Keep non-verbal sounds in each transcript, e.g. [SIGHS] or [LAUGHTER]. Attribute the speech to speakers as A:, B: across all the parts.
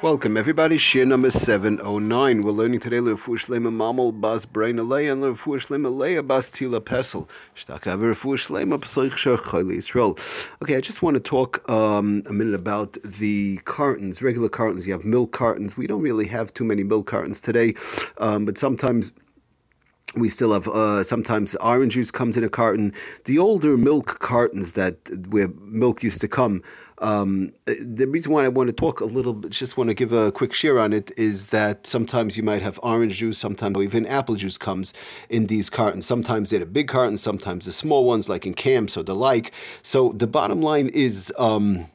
A: Welcome everybody, Shir number 709. We're learning today Lefu Shlema Mamal Bas Brain Alei and Lefu Shlema Leia Bas Tila Pesel. Shtaka Yisrael. Okay, I just want to talk um, a minute about the cartons, regular cartons. You have milk cartons. We don't really have too many milk cartons today, um, but sometimes we still have uh, sometimes orange juice comes in a carton. The older milk cartons that where milk used to come. Um, the reason why I want to talk a little bit, just want to give a quick share on it, is that sometimes you might have orange juice, sometimes even apple juice comes in these cartons. Sometimes they're the big cartons, sometimes the small ones, like in camps or the like. So the bottom line is. Um,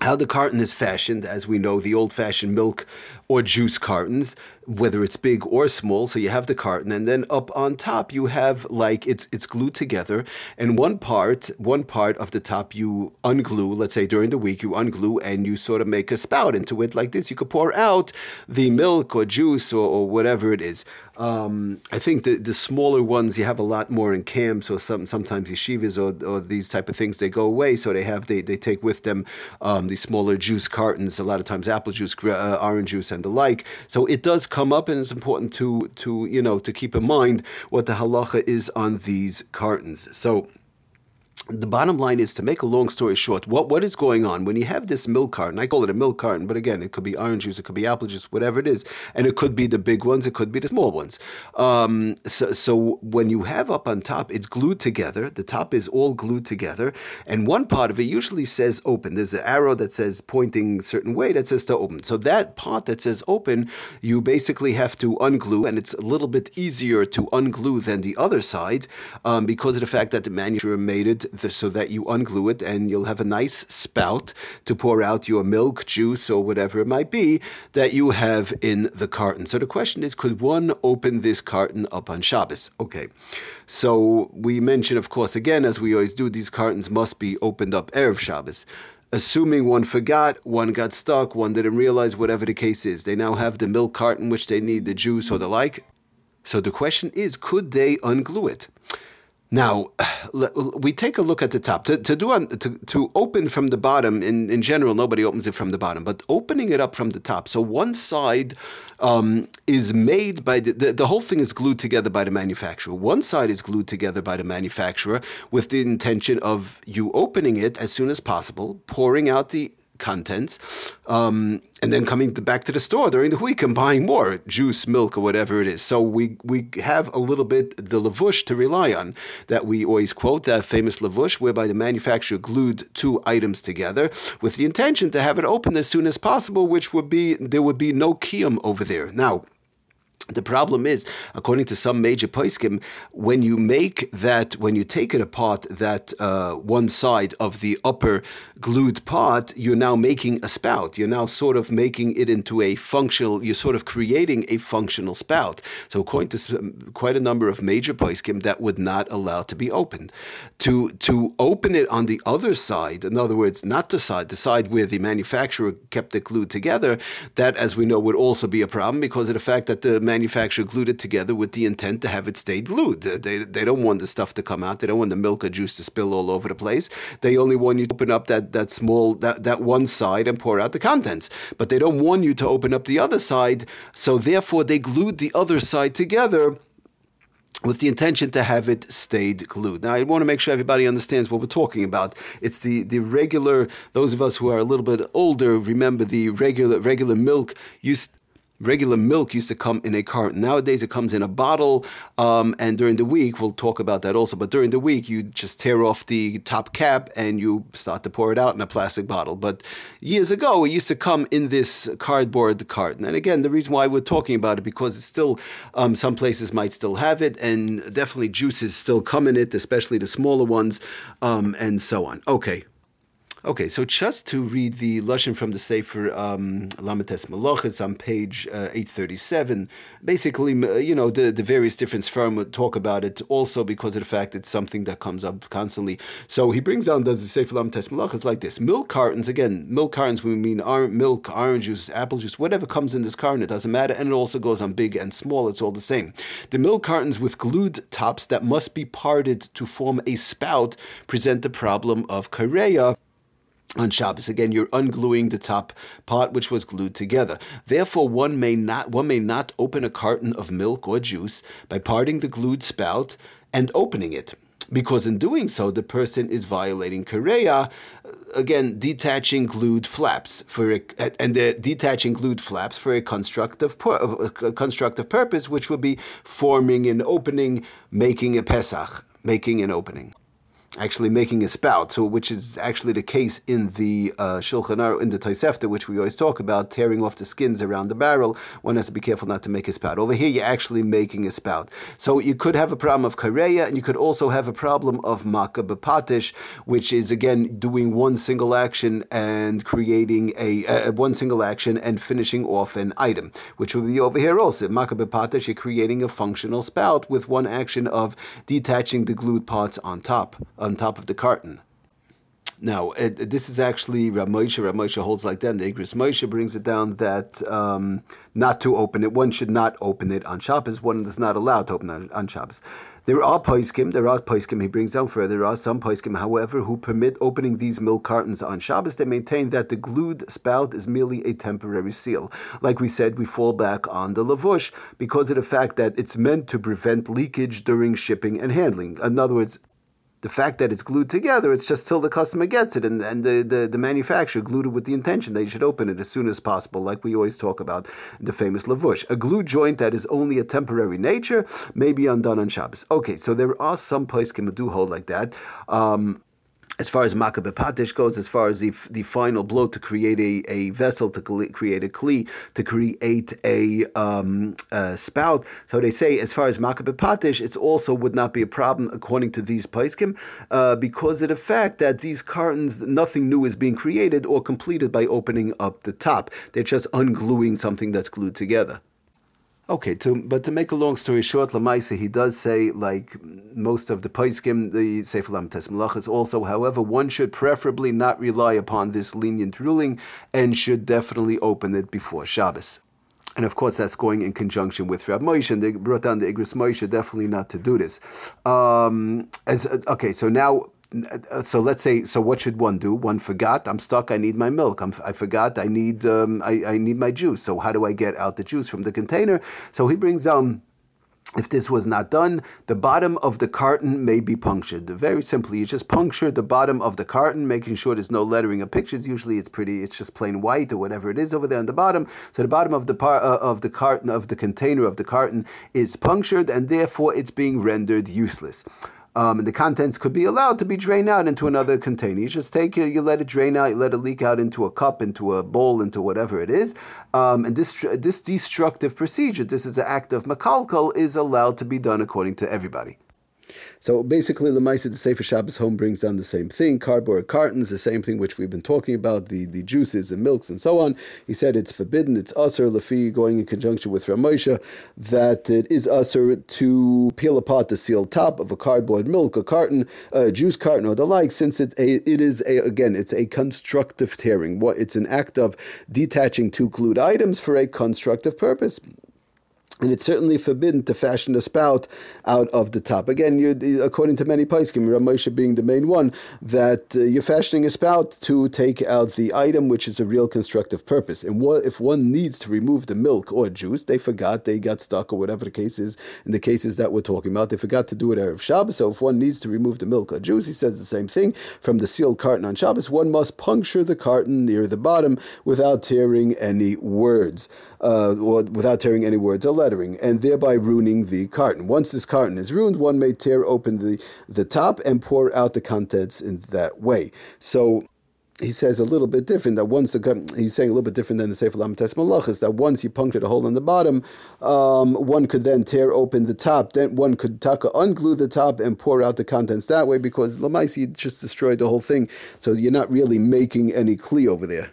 A: how the carton is fashioned, as we know, the old fashioned milk or juice cartons, whether it's big or small. So you have the carton, and then up on top you have like it's it's glued together, and one part one part of the top you unglue. Let's say during the week you unglue and you sort of make a spout into it like this. You could pour out the milk or juice or, or whatever it is. Um, I think the the smaller ones you have a lot more in camps or some sometimes yeshivas or, or these type of things they go away, so they have they, they take with them um, these smaller juice cartons. A lot of times apple juice, uh, orange juice, and the like. So it does come up, and it's important to to you know to keep in mind what the halacha is on these cartons. So the bottom line is to make a long story short, what, what is going on when you have this milk carton? I call it a milk carton, but again, it could be orange juice, it could be apple juice, whatever it is, and it could be the big ones, it could be the small ones. Um, so, so when you have up on top, it's glued together. The top is all glued together, and one part of it usually says open. There's an arrow that says pointing certain way that says to open. So that part that says open, you basically have to unglue, and it's a little bit easier to unglue than the other side um, because of the fact that the manufacturer made it the, so that you unglue it and you'll have a nice spout to pour out your milk, juice, or whatever it might be that you have in the carton. So the question is, could one open this carton up on Shabbos? Okay. So we mention, of course, again, as we always do, these cartons must be opened up Erev Shabbos assuming one forgot, one got stuck, one didn't realize, whatever the case is. They now have the milk carton, which they need the juice or the like. So the question is, could they unglue it? Now, [SIGHS] we take a look at the top. To, to do to, to open from the bottom, in, in general, nobody opens it from the bottom, but opening it up from the top. So one side um, is made by the, the, the whole thing is glued together by the manufacturer. One side is glued together by the manufacturer with the intention of you opening it as soon as possible, pouring out the contents, um, and then coming to, back to the store during the week and buying more juice, milk, or whatever it is. So we we have a little bit the lavush to rely on that we always quote that famous lavush, whereby the manufacturer glued two items together with the intention to have it open as soon as possible, which would be there would be no kiyum over there. Now. The problem is, according to some major poskim, when you make that, when you take it apart, that uh, one side of the upper glued part, you're now making a spout. You're now sort of making it into a functional. You're sort of creating a functional spout. So, according to quite a number of major poskim, that would not allow to be opened. To to open it on the other side, in other words, not the side, the side where the manufacturer kept it glued together, that, as we know, would also be a problem because of the fact that the manufacturer glued it together with the intent to have it stay glued. They, they don't want the stuff to come out. They don't want the milk or juice to spill all over the place. They only want you to open up that, that small, that, that one side and pour out the contents. But they don't want you to open up the other side. So therefore, they glued the other side together with the intention to have it stayed glued. Now, I want to make sure everybody understands what we're talking about. It's the, the regular, those of us who are a little bit older remember the regular regular milk used regular milk used to come in a carton. Nowadays, it comes in a bottle, um, and during the week, we'll talk about that also. But during the week, you just tear off the top cap and you start to pour it out in a plastic bottle. But years ago, it used to come in this cardboard carton. And again, the reason why we're talking about it because it's still um, some places might still have it, and definitely juices still come in it, especially the smaller ones, um, and so on. Okay, Okay, so just to read the Lashon from the Sefer um, Lamites Malachis on page uh, 837, basically, you know, the, the various different Sfarim talk about it also because of the fact it's something that comes up constantly. So he brings down, does the Sefer Lamites Malachis like this Milk cartons, again, milk cartons, we mean ar- milk, orange juice, apple juice, whatever comes in this carton, it doesn't matter. And it also goes on big and small, it's all the same. The milk cartons with glued tops that must be parted to form a spout present the problem of kareya on Shabbos. Again, you're ungluing the top part which was glued together. Therefore, one may not one may not open a carton of milk or juice by parting the glued spout and opening it. Because in doing so, the person is violating kareya, again, detaching glued flaps for a, and the detaching glued flaps for a constructive a constructive purpose, which would be forming an opening, making a Pesach, making an opening actually making a spout, so which is actually the case in the uh, Shulchan Aruch, in the Tosefta, which we always talk about, tearing off the skins around the barrel. One has to be careful not to make a spout. Over here, you're actually making a spout. So you could have a problem of kareya, and you could also have a problem of maka bepatish, which is again doing one single action and creating a one single action and finishing off an item, which would be over here also. Maka bepatish, you're creating a functional spout with one action of detaching the glued parts on top on top of the carton. Now, it, this is actually Rav Moshe. Rav Moshe holds like that. The Igros Moshe brings it down that um, not to open it. One should not open it on Shabbos. One is not allowed to open it on Shabbos. There are poiskim. There are poiskim. He brings down further. There are some poiskim, however, who permit opening these milk cartons on Shabbos. They maintain that the glued spout is merely a temporary seal. Like we said, we fall back on the lavush because of the fact that it's meant to prevent leakage during shipping and handling. In other words, the fact that it's glued together, it's just till the customer gets it, and, and the, the, the manufacturer glued it with the intention that you should open it as soon as possible, like we always talk about the famous lavush. A glue joint that is only a temporary nature may be undone on Shabbos. Okay, so there are some places can do hold like that. Um, as far as Makabe Patish goes, as far as the, the final blow to create a, a vessel, to create a kli, to create a, um, a spout. So they say, as far as Makabe Patish, it also would not be a problem according to these Paiskim, uh, because of the fact that these cartons, nothing new is being created or completed by opening up the top. They're just ungluing something that's glued together. Okay, to, but to make a long story short, Lamaisa, he does say, like most of the Paiskim, the Sefer Tes Malachas also, however, one should preferably not rely upon this lenient ruling and should definitely open it before Shabbos. And of course, that's going in conjunction with Rab Moshe, and they brought down the Igros Moshe definitely not to do this. Um, as, okay, so now so let's say so what should one do one forgot i'm stuck i need my milk I'm, i forgot i need um, I, I need my juice so how do i get out the juice from the container so he brings um if this was not done, the bottom of the carton may be punctured. Very simply, you just puncture the bottom of the carton, making sure there's no lettering of pictures. Usually, it's pretty, it's just plain white or whatever it is over there on the bottom. So the bottom of the part uh, of the carton of the container of the carton is punctured, and therefore it's being rendered useless um, and the contents could be allowed to be drained out into another container. You just take it, you let it drain out, you let it leak out into a cup, into a bowl, into whatever it is. Um, and this this destructive procedure, this is an act of makalkal, is allowed to be done according to everybody. So basically, the Maisa, the Sefer Shabbos home brings down the same thing. Cardboard cartons, the same thing which we've been talking about, the, the juices and milks and so on. He said it's forbidden, it's usher, Lafi, going in conjunction with Ramosha, that it is usher to peel apart the sealed top of a cardboard milk, a carton, a juice carton, or the like, since it, a, it is, a, again, it's a constructive tearing. What It's an act of detaching two glued items for a constructive purpose. And it's certainly forbidden to fashion a spout out of the top. Again, according to many Paiskim, Ramosha being the main one, that uh, you're fashioning a spout to take out the item, which is a real constructive purpose. And what, if one needs to remove the milk or juice, they forgot, they got stuck, or whatever the case is, in the cases that we're talking about, they forgot to do it Erev Shabbos. So if one needs to remove the milk or juice, he says the same thing. From the sealed carton on Shabbos, one must puncture the carton near the bottom without tearing any words uh, or without tearing any words or and thereby ruining the carton. Once this carton is ruined, one may tear open the, the top and pour out the contents in that way. So he says a little bit different that once the he's saying a little bit different than the Sefer Lamites Malachas that once you punctured a hole in the bottom, um, one could then tear open the top. Then one could taka unglue the top and pour out the contents that way because Lamaisi just destroyed the whole thing. So you're not really making any kli over there.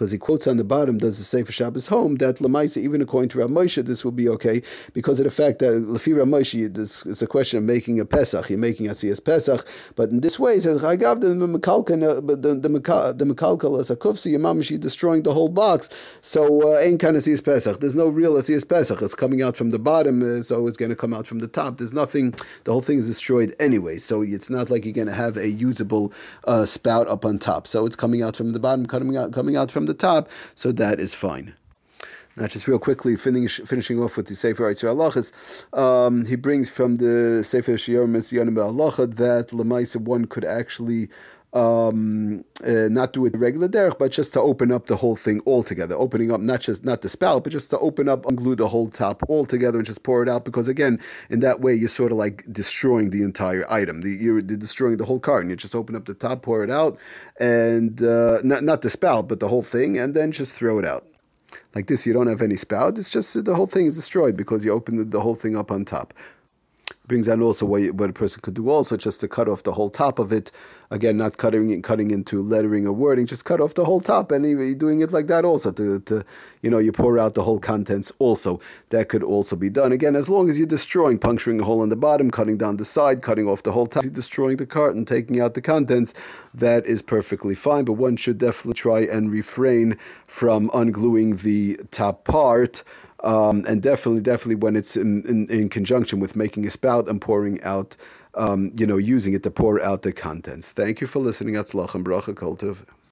A: Because he quotes on the bottom, does the Sefer Shabbos home, that Lamaisa, even according to Rav Moshe, this will be okay because of the fact that Lefi Rav Moshe, this is a question of making a Pesach. You're making a Siyas Pesach, but in this way, he says, Chagav, the Mekalkan, the the Mekalkal as a Kufsi, Yamamashi destroying the whole box. So, uh, ain't kind of Siyas Pesach. There's no real Siyas Pesach. It's coming out from the bottom, uh, so it's going to come out from the top. There's nothing, the whole thing is destroyed anyway. So, it's not like you're going to have a usable uh, spout up on top. So, it's coming out from the bottom, coming out, coming out from the top, so that is fine. Now, just real quickly, finish, finishing off with the Sefer Yitzhak Halachas, um, he brings from the Sefer Shior Mesyanim Halacha that Lamaisa one could actually um, uh, not do it regular derech, but just to open up the whole thing altogether, opening up not just not the spout, but just to open up, unglue the whole top altogether, and just pour it out. Because again, in that way, you're sort of like destroying the entire item. The, you're destroying the whole carton. You just open up the top, pour it out, and uh, not not the spout, but the whole thing, and then just throw it out. Like this, you don't have any spout. It's just the whole thing is destroyed because you open the, the whole thing up on top brings out also what, what a person could do also just to cut off the whole top of it. Again not cutting cutting into lettering or wording just cut off the whole top and doing it like that also to, to you know you pour out the whole contents also. That could also be done. Again as long as you're destroying puncturing a hole on the bottom cutting down the side cutting off the whole top destroying the carton taking out the contents that is perfectly fine. But one should definitely try and refrain from ungluing the top part um, and definitely, definitely when it's in, in, in, conjunction with making a spout and pouring out, um, you know, using it to pour out the contents. Thank you for listening. Atzlach and bracha kol